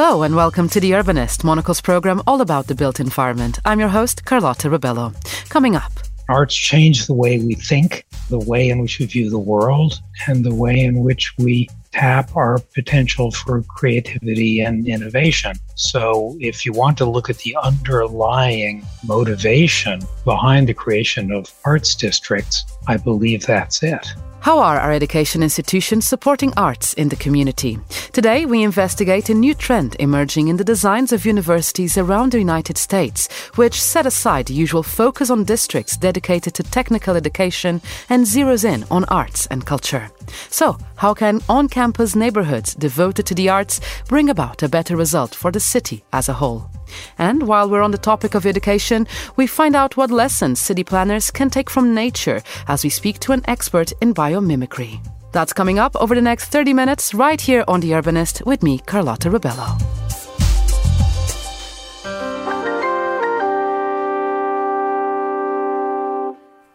Hello and welcome to The Urbanist, Monocle's program all about the built environment. I'm your host, Carlotta Rebello. Coming up. Arts change the way we think, the way in which we view the world, and the way in which we tap our potential for creativity and innovation. So, if you want to look at the underlying motivation behind the creation of arts districts, I believe that's it. How are our education institutions supporting arts in the community? Today, we investigate a new trend emerging in the designs of universities around the United States, which set aside the usual focus on districts dedicated to technical education and zeroes in on arts and culture. So, how can on campus neighborhoods devoted to the arts bring about a better result for the city as a whole? And while we're on the topic of education, we find out what lessons city planners can take from nature as we speak to an expert in biomimicry. That's coming up over the next 30 minutes right here on The Urbanist with me, Carlotta Rebello.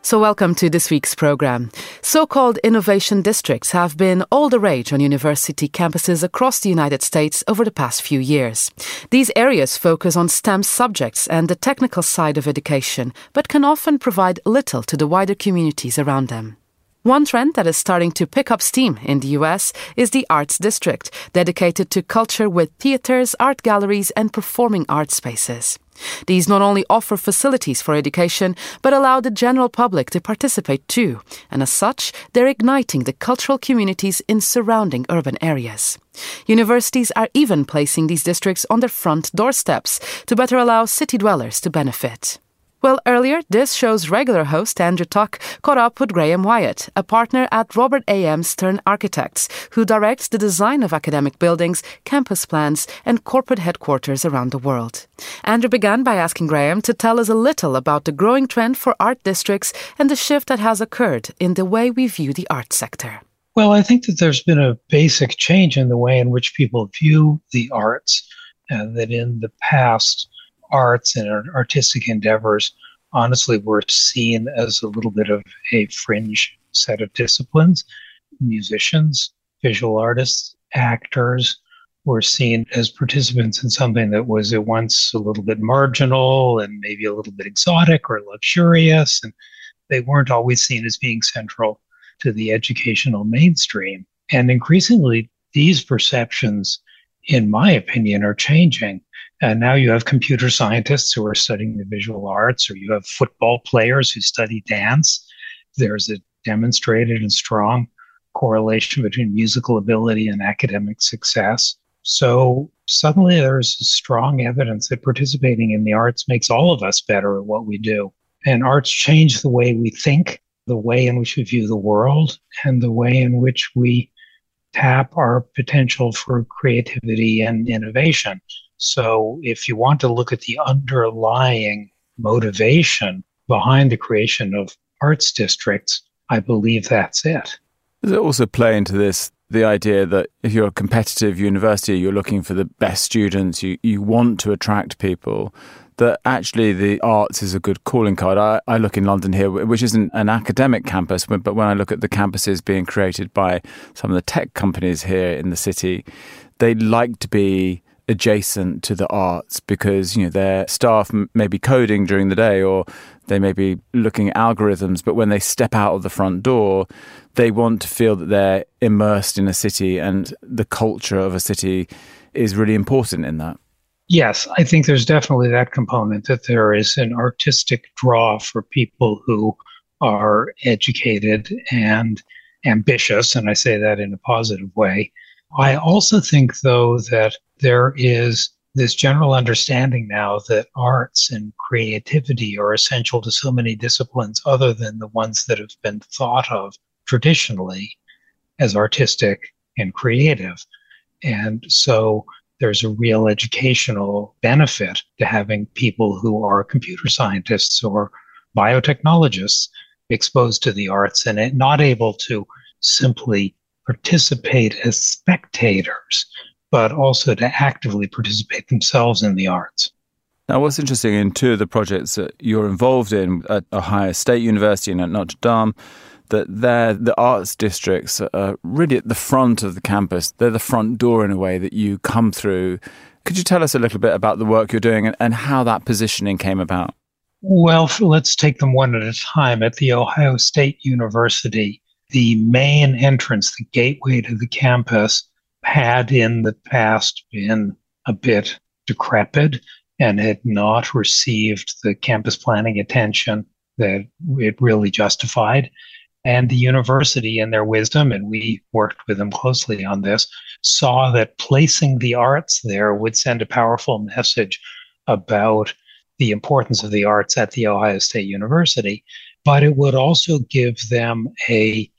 So, welcome to this week's program. So called innovation districts have been all the rage on university campuses across the United States over the past few years. These areas focus on STEM subjects and the technical side of education, but can often provide little to the wider communities around them. One trend that is starting to pick up steam in the US is the Arts District, dedicated to culture with theaters, art galleries, and performing art spaces. These not only offer facilities for education, but allow the general public to participate too, and as such, they're igniting the cultural communities in surrounding urban areas. Universities are even placing these districts on their front doorsteps to better allow city dwellers to benefit. Well, earlier, this show's regular host, Andrew Tuck, caught up with Graham Wyatt, a partner at Robert A.M. Stern Architects, who directs the design of academic buildings, campus plans, and corporate headquarters around the world. Andrew began by asking Graham to tell us a little about the growing trend for art districts and the shift that has occurred in the way we view the art sector. Well, I think that there's been a basic change in the way in which people view the arts, and that in the past, arts and artistic endeavors honestly were seen as a little bit of a fringe set of disciplines. Musicians, visual artists, actors were seen as participants in something that was at once a little bit marginal and maybe a little bit exotic or luxurious. And they weren't always seen as being central to the educational mainstream. And increasingly, these perceptions, in my opinion, are changing. And now you have computer scientists who are studying the visual arts, or you have football players who study dance. There's a demonstrated and strong correlation between musical ability and academic success. So suddenly there's strong evidence that participating in the arts makes all of us better at what we do. And arts change the way we think, the way in which we view the world, and the way in which we tap our potential for creativity and innovation. So, if you want to look at the underlying motivation behind the creation of arts districts, I believe that's it. Does it also play into this the idea that if you're a competitive university, you're looking for the best students, you, you want to attract people, that actually the arts is a good calling card. I, I look in London here, which isn't an academic campus, but when I look at the campuses being created by some of the tech companies here in the city, they like to be adjacent to the arts because you know their staff may be coding during the day or they may be looking at algorithms but when they step out of the front door they want to feel that they're immersed in a city and the culture of a city is really important in that. Yes i think there's definitely that component that there is an artistic draw for people who are educated and ambitious and i say that in a positive way. I also think, though, that there is this general understanding now that arts and creativity are essential to so many disciplines other than the ones that have been thought of traditionally as artistic and creative. And so there's a real educational benefit to having people who are computer scientists or biotechnologists exposed to the arts and not able to simply participate as spectators, but also to actively participate themselves in the arts. Now, what's interesting in two of the projects that you're involved in at Ohio State University and at Notre Dame, that they're the arts districts are really at the front of the campus. They're the front door in a way that you come through Could you tell us a little bit about the work you're doing and, and how that positioning came about? Well, let's take them one at a time. At The Ohio State University, the main entrance, the gateway to the campus, had in the past been a bit decrepit and had not received the campus planning attention that it really justified. And the university, in their wisdom, and we worked with them closely on this, saw that placing the arts there would send a powerful message about the importance of the arts at the Ohio State University, but it would also give them a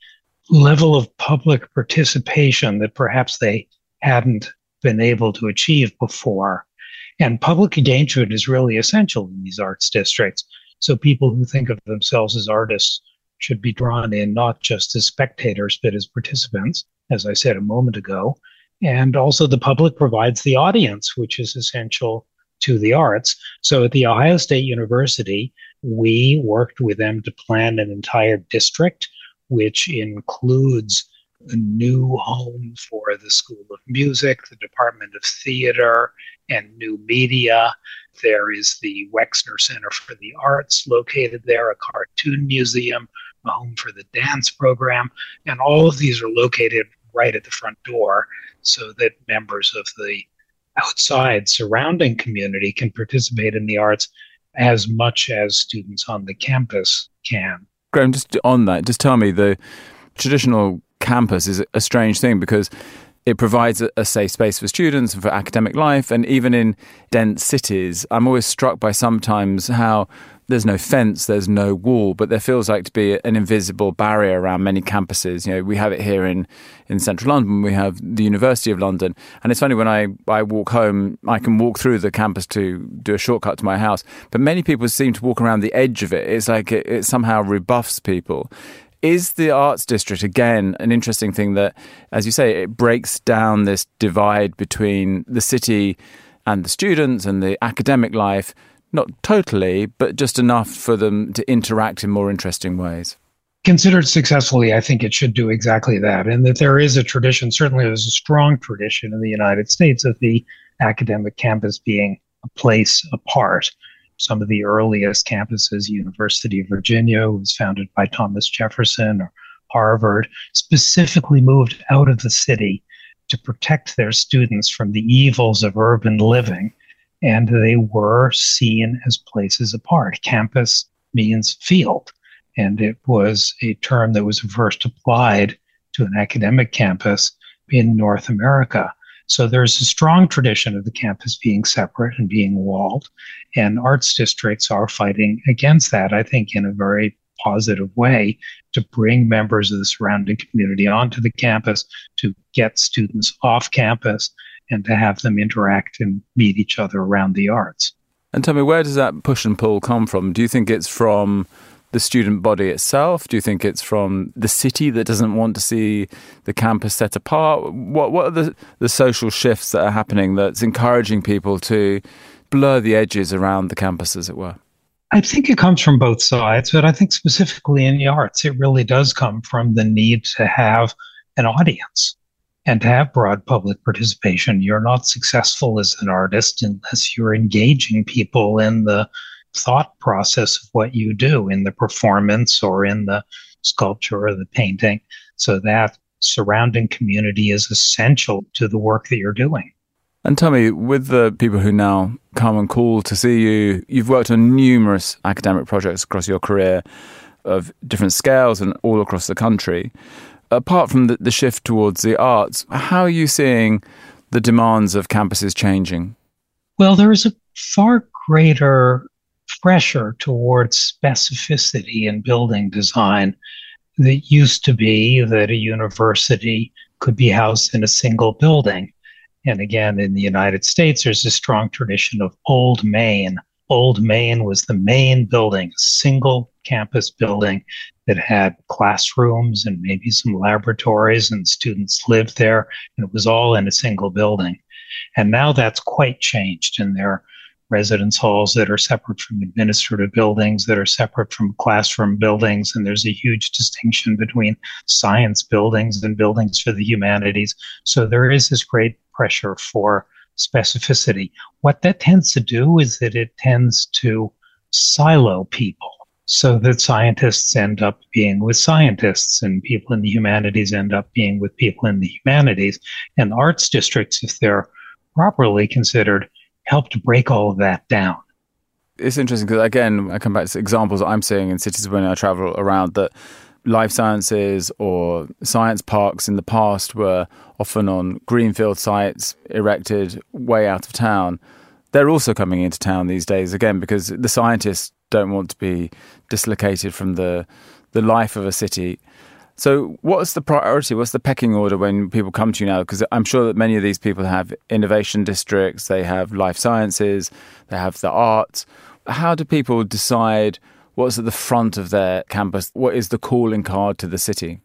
level of public participation that perhaps they hadn't been able to achieve before. And public engagement is really essential in these arts districts. So people who think of themselves as artists should be drawn in not just as spectators, but as participants, as I said a moment ago. And also, the public provides the audience, which is essential to the arts. So, at The Ohio State University, we worked with them to plan an entire district, which includes a new home for the School of Music, the Department of Theater, and New Media. There is the Wexner Center for the Arts located there, a cartoon museum, a home for the dance program, and all of these are located right at the front door so that members of the outside surrounding community can participate in the arts as much as students on the campus can. Graham, just on that, just tell me the traditional campus is a strange thing because it provides a, safe space for students and for academic life. And even in dense cities, I'm always struck by sometimes how there's no fence, there's no wall, but there feels like to be an invisible barrier around many campuses. You know, we have it here in, in central London. We have the University of London, and it's funny when I, I walk home, I can walk through the campus to do a shortcut to my house. But many people seem to walk around the edge of it. It's like it, it somehow rebuffs people. Is the arts district again an interesting thing that, as you say, it breaks down this divide between the city and the students and the academic life? Not totally, but just enough for them to interact in more interesting ways. Considered successfully, I think it should do exactly that. And that there is a tradition, certainly there's a strong tradition in the United States of the academic campus being a place apart. Some of the earliest campuses, University of Virginia, was founded by Thomas Jefferson, or Harvard, specifically moved out of the city to protect their students from the evils of urban living and they were seen as places apart. Campus means field, and it was a term that was first applied to an academic campus in North America. So there's a strong tradition of the campus being separate and being walled, and arts districts are fighting against that, I think, in a very positive way to bring members of the surrounding community onto the campus, to get students off campus, and to have them interact and meet each other around the arts. And tell me, where does that push and pull come from? Do you think it's from the student body itself? Do you think it's from the city that doesn't want to see the campus set apart? What what are the, the social shifts that are happening that's encouraging people to blur the edges around the campus, as it were? I think it comes from both sides, but I think specifically in the arts, it really does come from the need to have an audience and to have broad public participation. You're not successful as an artist unless you're engaging people in the thought process of what you do in the performance or in the sculpture or the painting. So that surrounding community is essential to the work that you're doing. And tell me, with the people who now come and call to see you, you've worked on numerous academic projects across your career of different scales and all across the country apart from the, the shift towards the arts, how are you seeing the demands of campuses changing? Well, there is a far greater pressure towards specificity in building design that used to be that a university could be housed in a single building. And again, in the United States, there's a strong tradition of Old Main. Old Main was the main building, single campus building that had classrooms and maybe some laboratories, and students lived there, and it was all in a single building. And now that's quite changed, and there are residence halls that are separate from administrative buildings, that are separate from classroom buildings, and there's a huge distinction between science buildings and buildings for the humanities. So there is this great pressure for specificity. What that tends to do is that it tends to silo people so that scientists end up being with scientists and people in the humanities end up being with people in the humanities. And arts districts, if they're properly considered, help to break all of that down. It's interesting because, again, I come back to examples I'm seeing in cities when I travel around that life sciences or science parks in the past were often on greenfield sites erected way out of town. They're also coming into town these days again because the scientists don't want to be dislocated from the the life of a city. So, what's the priority? What's the pecking order when people come to you now? Because I'm sure that many of these people have innovation districts, they have life sciences, they have the arts. How do people decide what's at the front of their campus? What is the calling card to the city?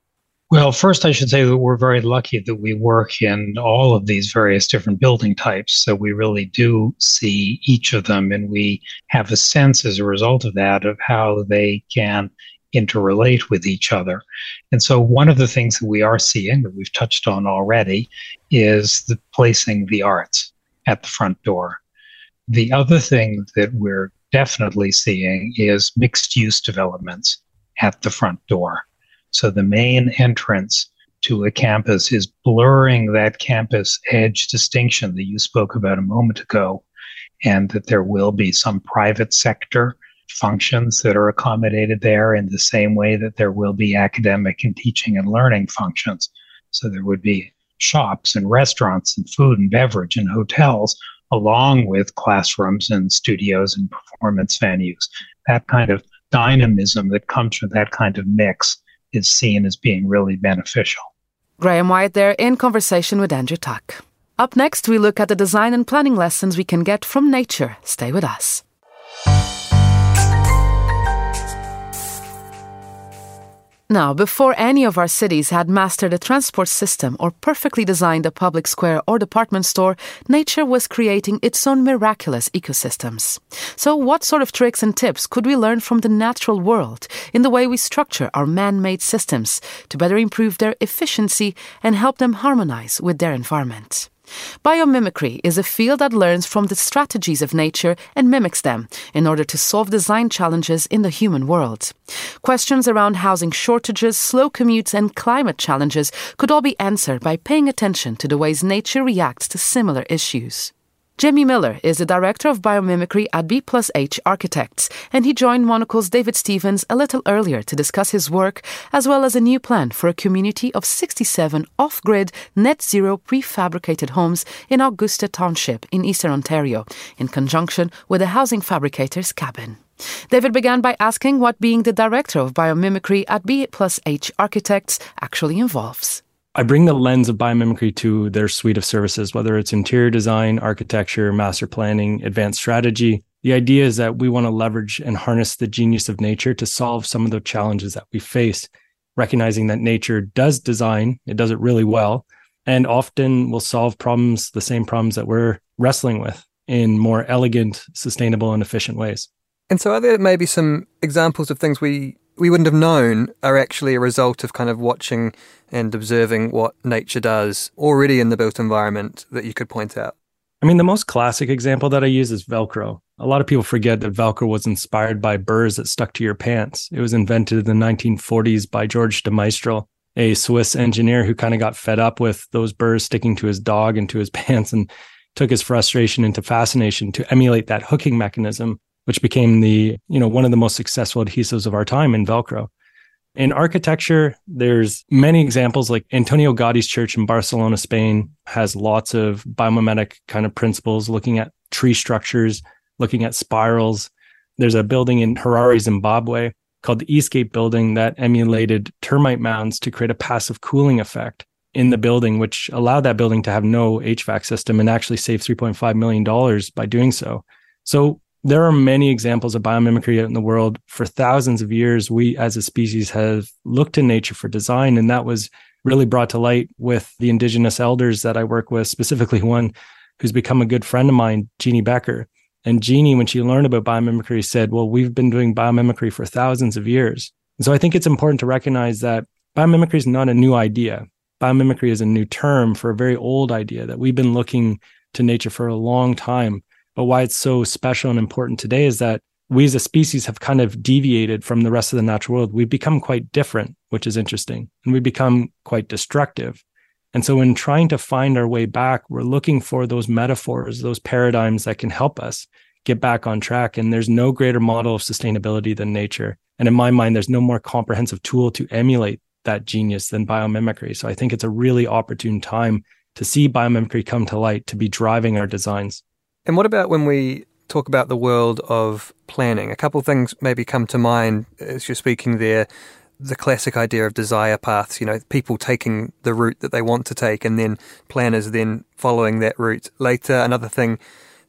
Well, first, I should say that we're very lucky that we work in all of these various different building types. So we really do see each of them, and we have a sense as a result of that of how they can interrelate with each other. And so, one of the things that we are seeing that we've touched on already is the placing the arts at the front door. The other thing that we're definitely seeing is mixed use developments at the front door. So the main entrance to a campus is blurring that campus edge distinction that you spoke about a moment ago, and that there will be some private sector functions that are accommodated there in the same way that there will be academic and teaching and learning functions. So there would be shops and restaurants and food and beverage and hotels along with classrooms and studios and performance venues. That kind of dynamism that comes from that kind of mix is seen as being really beneficial. Graham Wyatt there in conversation with Andrew Tuck. Up next, we look at the design and planning lessons we can get from nature. Stay with us. Now, before any of our cities had mastered a transport system or perfectly designed a public square or department store, nature was creating its own miraculous ecosystems. So, what sort of tricks and tips could we learn from the natural world in the way we structure our man made systems to better improve their efficiency and help them harmonize with their environment? Biomimicry is a field that learns from the strategies of nature and mimics them in order to solve design challenges in the human world. Questions around housing shortages, slow commutes, and climate challenges could all be answered by paying attention to the ways nature reacts to similar issues. Jamie Miller is the director of biomimicry at B plus H Architects, and he joined Monocle's David Stevens a little earlier to discuss his work, as well as a new plan for a community of 67 off grid, net zero prefabricated homes in Augusta Township in eastern Ontario, in conjunction with the housing fabricator's cabin. David began by asking what being the director of biomimicry at B plus H Architects actually involves. I bring the lens of biomimicry to their suite of services, whether it's interior design, architecture, master planning, advanced strategy. The idea is that we want to leverage and harness the genius of nature to solve some of the challenges that we face, recognizing that nature does design, it does it really well, and often will solve problems, the same problems that we're wrestling with in more elegant, sustainable, and efficient ways. And so, are there maybe some examples of things we we wouldn't have known are actually a result of kind of watching and observing what nature does already in the built environment that you could point out? I mean, the most classic example that I use is Velcro. A lot of people forget that Velcro was inspired by burrs that stuck to your pants. It was invented in the 1940s by George de Mestral, a Swiss engineer who kind of got fed up with those burrs sticking to his dog and to his pants and took his frustration into fascination to emulate that hooking mechanism which became the, you know, one of the most successful adhesives of our time in Velcro. In architecture, there's many examples like Antonio Gaudi's church in Barcelona, Spain has lots of biomimetic kind of principles looking at tree structures, looking at spirals. There's a building in Harare, Zimbabwe called the Eastgate building that emulated termite mounds to create a passive cooling effect in the building, which allowed that building to have no HVAC system and actually save $3.5 million by doing so. So there are many examples of biomimicry out in the world. For thousands of years, we as a species have looked to nature for design, and that was really brought to light with the indigenous elders that I work with, specifically one who's become a good friend of mine, Jeannie Becker. And Jeannie, when she learned about biomimicry, said, Well, we've been doing biomimicry for thousands of years. And so I think it's important to recognize that biomimicry is not a new idea. Biomimicry is a new term for a very old idea that we've been looking to nature for a long time. But why it's so special and important today is that we as a species have kind of deviated from the rest of the natural world. We've become quite different, which is interesting, and we become quite destructive. And so, in trying to find our way back, we're looking for those metaphors, those paradigms that can help us get back on track. And there's no greater model of sustainability than nature. And in my mind, there's no more comprehensive tool to emulate that genius than biomimicry. So I think it's a really opportune time to see biomimicry come to light to be driving our designs. And what about when we talk about the world of planning? A couple of things maybe come to mind as you're speaking there. The classic idea of desire paths, you know, people taking the route that they want to take and then planners then following that route later. Another thing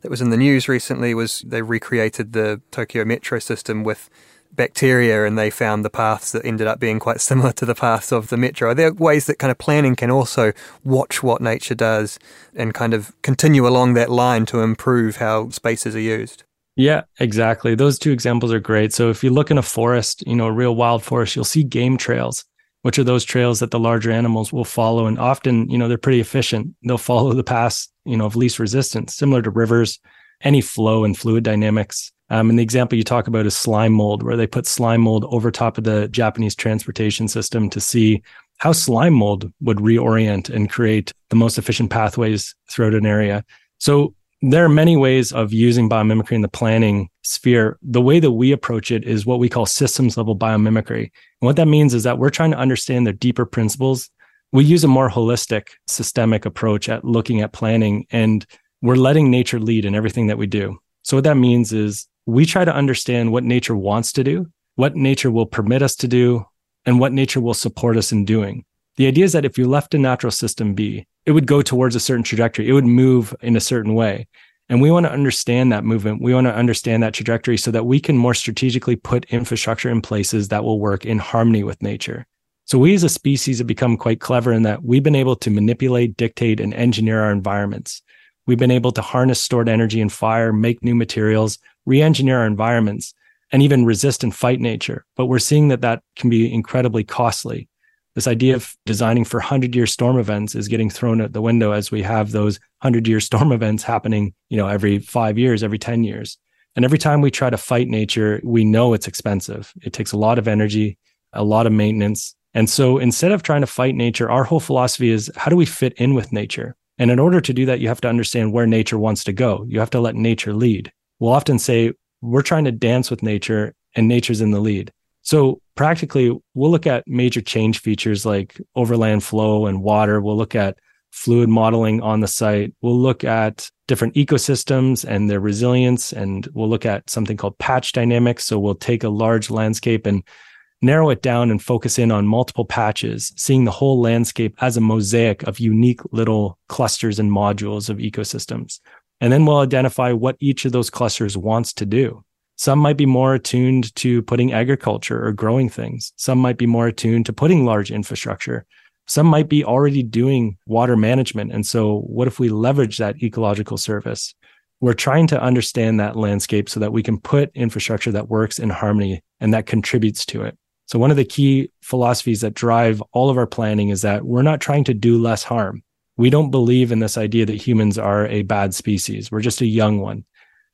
that was in the news recently was they recreated the Tokyo metro system with bacteria and they found the paths that ended up being quite similar to the paths of the metro. Are there ways that kind of planning can also watch what nature does and kind of continue along that line to improve how spaces are used? Yeah, exactly. Those two examples are great. So if you look in a forest, you know, a real wild forest, you'll see game trails, which are those trails that the larger animals will follow. And often, you know, they're pretty efficient. They'll follow the paths, you know, of least resistance, similar to rivers, any flow and fluid dynamics. Um, and the example you talk about is slime mold, where they put slime mold over top of the Japanese transportation system to see how slime mold would reorient and create the most efficient pathways throughout an area. So there are many ways of using biomimicry in the planning sphere. The way that we approach it is what we call systems level biomimicry. And what that means is that we're trying to understand the deeper principles. We use a more holistic, systemic approach at looking at planning, and we're letting nature lead in everything that we do. So what that means is we try to understand what nature wants to do, what nature will permit us to do, and what nature will support us in doing. The idea is that if you left a natural system be, it would go towards a certain trajectory. It would move in a certain way. And we want to understand that movement. We want to understand that trajectory so that we can more strategically put infrastructure in places that will work in harmony with nature. So we as a species have become quite clever in that we've been able to manipulate, dictate, and engineer our environments. We've been able to harness stored energy and fire, make new materials, re-engineer our environments and even resist and fight nature. But we're seeing that that can be incredibly costly. This idea of designing for 100 year storm events is getting thrown out the window as we have those 100 year storm events happening, you know, every five years, every 10 years. And every time we try to fight nature, we know it's expensive. It takes a lot of energy, a lot of maintenance. And so instead of trying to fight nature, our whole philosophy is how do we fit in with nature? And in order to do that, you have to understand where nature wants to go. You have to let nature lead we'll often say we're trying to dance with nature and nature's in the lead. So practically, we'll look at major change features like overland flow and water. We'll look at fluid modeling on the site. We'll look at different ecosystems and their resilience. And we'll look at something called patch dynamics. So we'll take a large landscape and narrow it down and focus in on multiple patches, seeing the whole landscape as a mosaic of unique little clusters and modules of ecosystems. And then we'll identify what each of those clusters wants to do. Some might be more attuned to putting agriculture or growing things. Some might be more attuned to putting large infrastructure. Some might be already doing water management. And so, what if we leverage that ecological service? We're trying to understand that landscape so that we can put infrastructure that works in harmony and that contributes to it. So, one of the key philosophies that drive all of our planning is that we're not trying to do less harm we don't believe in this idea that humans are a bad species. We're just a young one.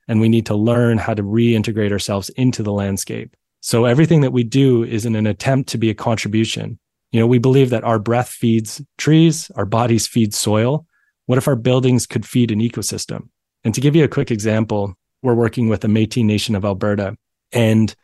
And we need to learn how to reintegrate ourselves into the landscape. So everything that we do is in an attempt to be a contribution. You know, we believe that our breath feeds trees, our bodies feed soil. What if our buildings could feed an ecosystem? And to give you a quick example, we're working with the Métis Nation of Alberta, and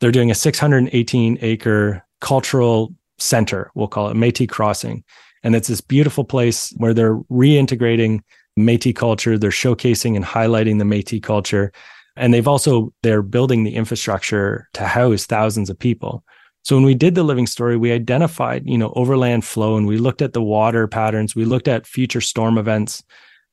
they're doing a 618 acre cultural center, we'll call it Métis Crossing. And it's this beautiful place where they're reintegrating Métis culture. They're showcasing and highlighting the Métis culture. And they've also, they're building the infrastructure to house thousands of people. So when we did the living story, we identified, you know, overland flow and we looked at the water patterns. We looked at future storm events.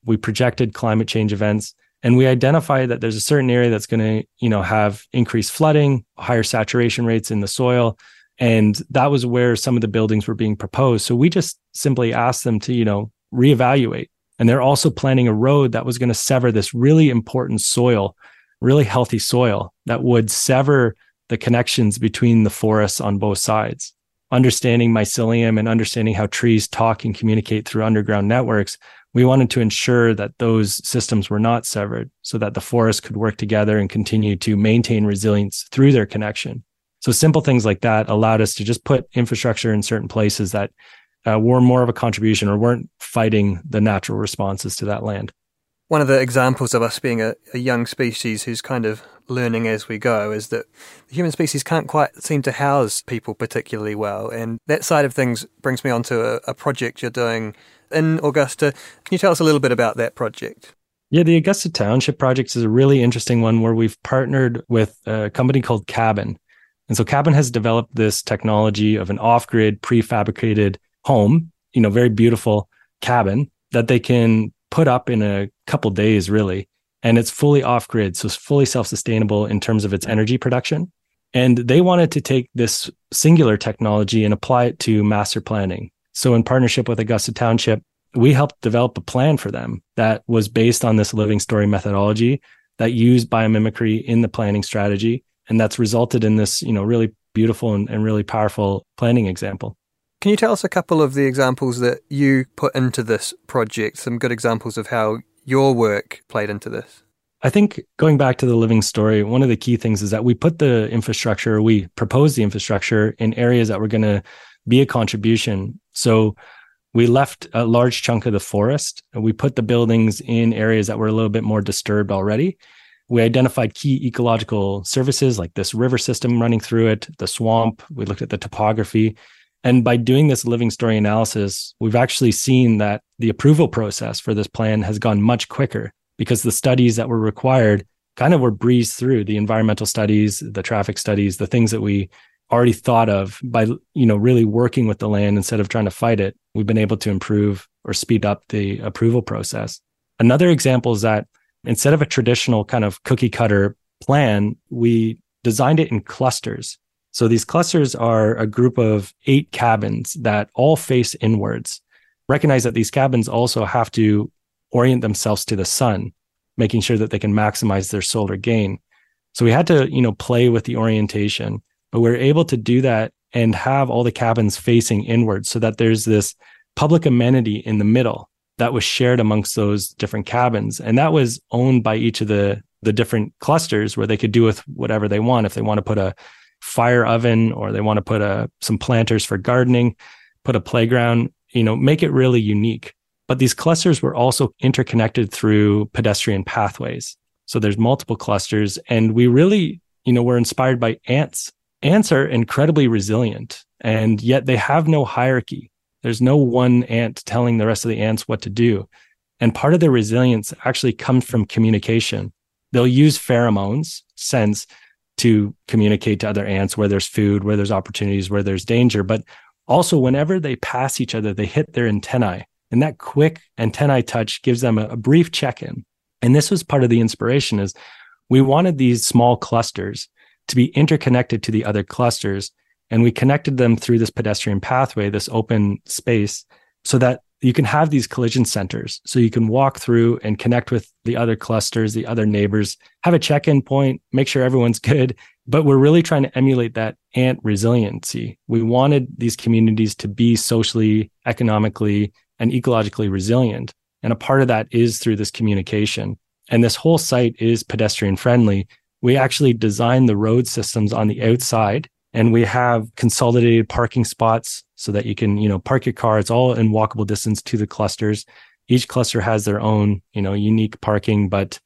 We projected climate change events and we identified that there's a certain area that's going to, you know, have increased flooding, higher saturation rates in the soil, and that was where some of the buildings were being proposed. So we just simply asked them to, you know, reevaluate. And they're also planning a road that was going to sever this really important soil, really healthy soil that would sever the connections between the forests on both sides. understanding mycelium and understanding how trees talk and communicate through underground networks, we wanted to ensure that those systems were not severed so that the forest could work together and continue to maintain resilience through their connection. So simple things like that allowed us to just put infrastructure in certain places that uh, were more of a contribution or weren't fighting the natural responses to that land. One of the examples of us being a, a, young species who's kind of learning as we go is that the human species can't quite seem to house people particularly well. And that side of things brings me on to a, a project you're doing in Augusta. Can you tell us a little bit about that project? Yeah, the Augusta Township project is a really interesting one where we've partnered with a company called Cabin. And so Cabin has developed this technology of an off-grid prefabricated home, you know, very beautiful cabin that they can put up in a couple days, really. And it's fully off grid. So it's fully self sustainable in terms of its energy production. And they wanted to take this singular technology and apply it to master planning. So, in partnership with Augusta Township, we helped develop a plan for them that was based on this living story methodology that used biomimicry in the planning strategy. And that's resulted in this, you know, really beautiful and, and really powerful planning example. Can you tell us a couple of the examples that you put into this project? Some good examples of how your work played into this? I think going back to the living story, one of the key things is that we put the infrastructure, we propose the infrastructure in areas that were going to be a contribution. So we left a large chunk of the forest and we put the buildings in areas that were a little bit more disturbed already. We identified key ecological services like this river system running through it, the swamp. We looked at the topography. And by doing this living story analysis, we've actually seen that the approval process for this plan has gone much quicker because the studies that were required kind of were breezed through the environmental studies, the traffic studies, the things that we already thought of by you know really working with the land instead of trying to fight it we've been able to improve or speed up the approval process another example is that instead of a traditional kind of cookie cutter plan we designed it in clusters so these clusters are a group of eight cabins that all face inwards. Recognize that these cabins also have to orient themselves to the sun, making sure that they can maximize their solar gain. So we had to, you know, play with the orientation, but we are able to do that and have all the cabins facing inwards so that there's this public amenity in the middle that was shared amongst those different cabins. And that was owned by each of the the different clusters where they could do with whatever they want. If they want to put a fire oven or they want to put a some planters for gardening, put a playground, you know, make it really unique. But these clusters were also interconnected through pedestrian pathways. So there's multiple clusters and we really, you know, we're inspired by ants. Ants are incredibly resilient and yet they have no hierarchy. There's no one ant telling the rest of the ants what to do. And part of their resilience actually comes from communication. They'll use pheromones, scents, to communicate to other ants where there's food, where there's opportunities, where there's danger. But also, whenever they pass each other, they hit their antennae. And that quick antennae touch gives them a, a brief check in. And this was part of the inspiration is we wanted these small clusters to be interconnected to the other clusters. And we connected them through this pedestrian pathway, this open space, so that you can have these collision centers. So you can walk through and connect with the other clusters, the other neighbors, have a check in point, make sure everyone's good. But we're really trying to emulate that ant resiliency. We wanted these communities to be socially, economically, and ecologically resilient. And a part of that is through this communication. And this whole site is pedestrian friendly. We actually designed the road systems on the outside and we have consolidated parking spots so that you can you know park your car. It's all in walkable distance to the clusters. Each cluster has their own you know unique parking but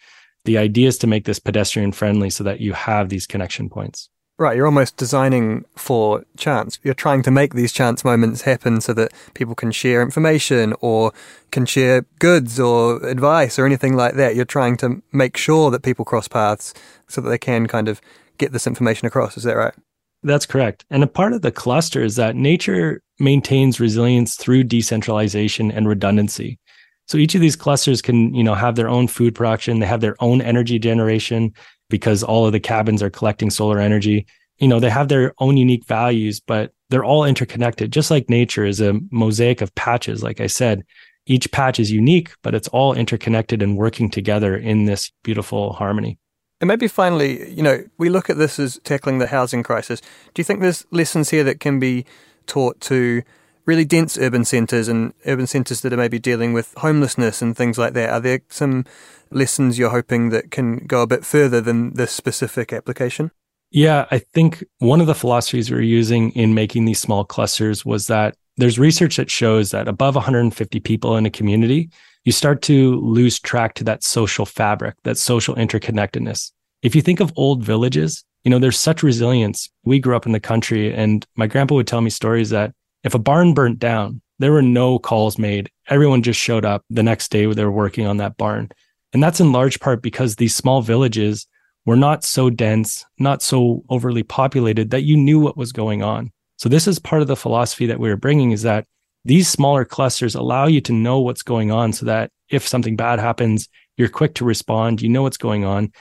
the idea is to make this pedestrian friendly so that you have these connection points. Right you're almost designing for chance. You're trying to make these chance moments happen so that people can share information or can share goods or advice or anything like that. You're trying to make sure that people cross paths so that they can kind of get this information across. Is that right that's correct. And a part of the cluster is that nature maintains resilience through decentralization and redundancy. So each of these clusters can, you know, have their own food production, they have their own energy generation because all of the cabins are collecting solar energy. You know, they have their own unique values, but they're all interconnected. Just like nature is a mosaic of patches, like I said, each patch is unique, but it's all interconnected and working together in this beautiful harmony. And maybe finally, you know, we look at this as tackling the housing crisis. Do you think there's lessons here that can be taught to really dense urban centres and urban centres that are maybe dealing with homelessness and things like that? Are there some lessons you're hoping that can go a bit further than this specific application? Yeah, I think one of the philosophies we are using in making these small clusters was that there's research that shows that above 150 people in a community, you start to lose track to that social fabric, that social interconnectedness. If you think of old villages, you know, there's such resilience. We grew up in the country and my grandpa would tell me stories that if a barn burnt down, there were no calls made. Everyone just showed up the next day they were working on that barn. And that's in large part because these small villages were not so dense, not so overly populated that you knew what was going on. So this is part of the philosophy that we are bringing is that these smaller clusters allow you to know what's going on so that if something bad happens, you're quick to respond, you know what's going on.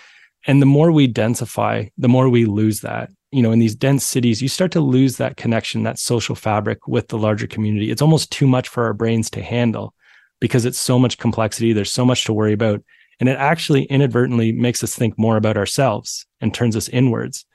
And the more we densify, the more we lose that. You know, in these dense cities, you start to lose that connection, that social fabric with the larger community. It's almost too much for our brains to handle because it's so much complexity. There's so much to worry about. And it actually inadvertently makes us think more about ourselves and turns us inwards.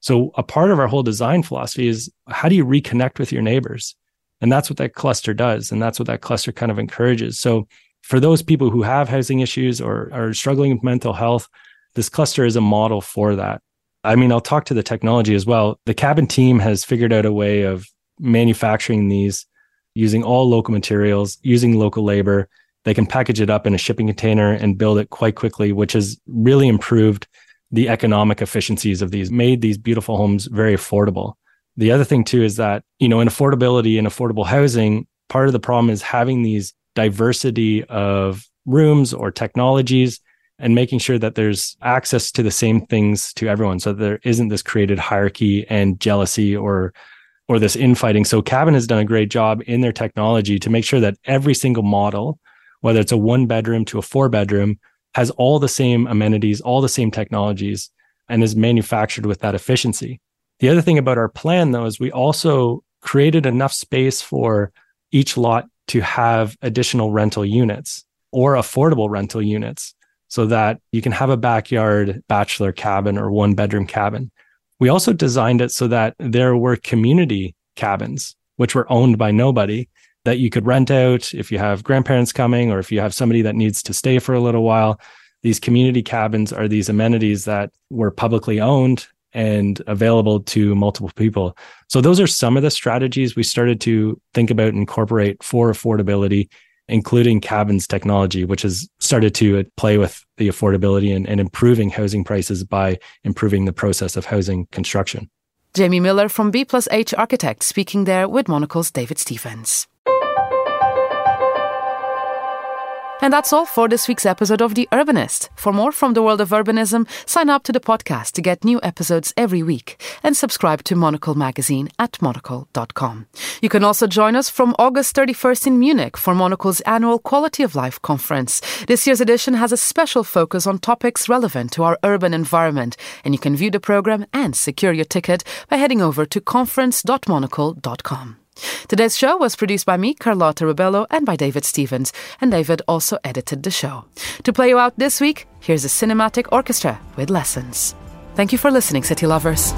So a part of our whole design philosophy is how do you reconnect with your neighbors? And that's what that cluster does. And that's what that cluster kind of encourages. So for those people who have housing issues or are struggling with mental health, this cluster is a model for that. I mean, I'll talk to the technology as well. The cabin team has figured out a way of manufacturing these using all local materials, using local labor. They can package it up in a shipping container and build it quite quickly, which has really improved the economic efficiencies of these, made these beautiful homes very affordable. The other thing too is that, you know, in affordability and affordable housing, part of the problem is having these diversity of rooms or technologies and making sure that there's access to the same things to everyone. So there isn't this created hierarchy and jealousy or or this infighting. So cabin has done a great job in their technology to make sure that every single model whether it's a one bedroom to a four bedroom has all the same amenities all the same technologies and is manufactured with that efficiency the other thing about our plan though is we also created enough space for each lot to have additional rental units or affordable rental units so that you can have a backyard bachelor cabin or one bedroom cabin. We also designed it so that there were community cabins, which were owned by nobody that you could rent out if you have grandparents coming or if you have somebody that needs to stay for a little while. These community cabins are these amenities that were publicly owned and available to multiple people. So those are some of the strategies we started to think about incorporate for affordability including cabins technology, which has started to play with the affordability and, and improving housing prices by improving the process of housing construction. Jamie Miller from B plus H Architect speaking there with Monocle's David Stevens. And that's all for this week's episode of The Urbanist. For more from the world of urbanism, sign up to the podcast to get new episodes every week and subscribe to Monocle magazine at monocle.com. You can also join us from August 31st in Munich for Monocle's annual Quality of Life conference. This year's edition has a special focus on topics relevant to our urban environment, and you can view the program and secure your ticket by heading over to conference.monocle.com. Today's show was produced by me, Carlotta Rebello, and by David Stevens, and David also edited the show. To play you out this week, here's a cinematic orchestra with lessons. Thank you for listening, City Lovers.